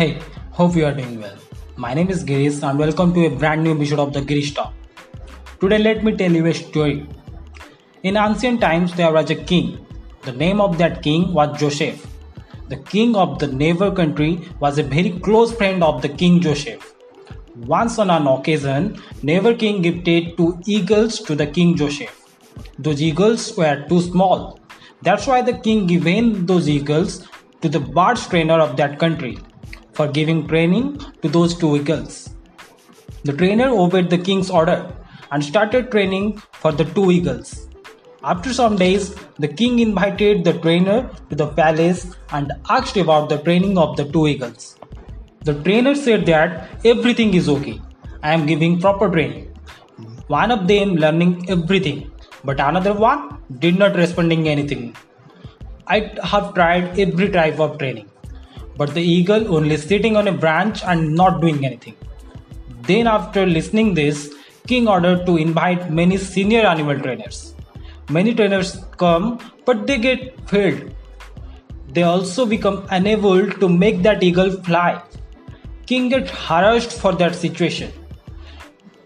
Hey, hope you are doing well. My name is Girish and welcome to a brand new episode of the Girish Talk. Today, let me tell you a story. In ancient times, there was a king. The name of that king was Joseph. The king of the neighbor country was a very close friend of the king Joseph. Once on an occasion, neighbor king gifted two eagles to the king Joseph. Those eagles were too small. That's why the king given those eagles to the bird trainer of that country for giving training to those two eagles. The trainer obeyed the king's order and started training for the two eagles. After some days, the king invited the trainer to the palace and asked about the training of the two eagles. The trainer said that everything is okay. I am giving proper training. One of them learning everything, but another one did not responding anything. I have tried every type of training, but the eagle only sitting on a branch and not doing anything. Then after listening this, king ordered to invite many senior animal trainers. Many trainers come, but they get failed. They also become unable to make that eagle fly. King get harassed for that situation.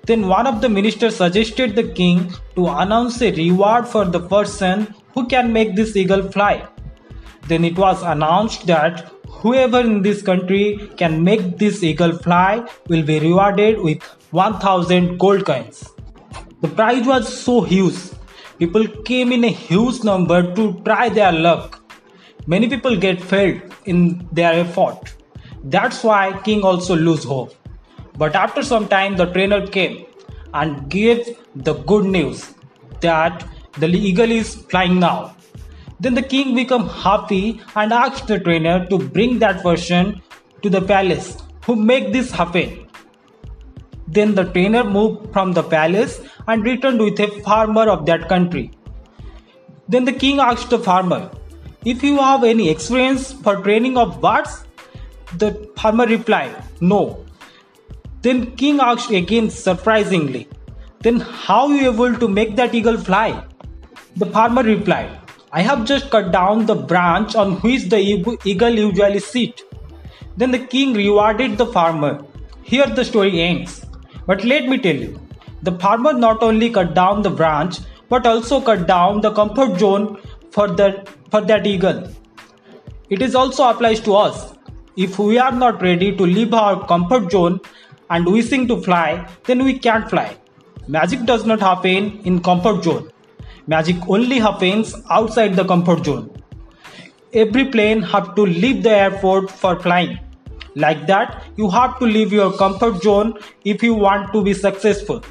Then one of the ministers suggested the king to announce a reward for the person who can make this eagle fly. Then it was announced that whoever in this country can make this eagle fly will be rewarded with 1000 gold coins. The prize was so huge. People came in a huge number to try their luck. Many people get failed in their effort. That's why king also lose hope. But after some time, the trainer came and gave the good news that the eagle is flying now. Then the king became happy and asked the trainer to bring that person to the palace who make this happen. Then the trainer moved from the palace and returned with a farmer of that country. Then the king asked the farmer, If you have any experience for training of birds? The farmer replied, No. Then king asked again surprisingly, Then how you able to make that eagle fly? The farmer replied, I have just cut down the branch on which the eagle usually sit. Then the king rewarded the farmer. Here the story ends. But let me tell you, the farmer not only cut down the branch but also cut down the comfort zone for for that eagle. It is also applies to us. If we are not ready to leave our comfort zone and wishing to fly, then we can't fly. Magic does not happen in comfort zone. Magic only happens outside the comfort zone. Every plane have to leave the airport for flying. Like that, you have to leave your comfort zone if you want to be successful.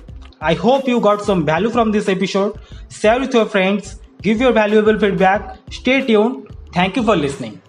I hope you got some value from this episode. Share with your friends, give your valuable feedback. Stay tuned. Thank you for listening.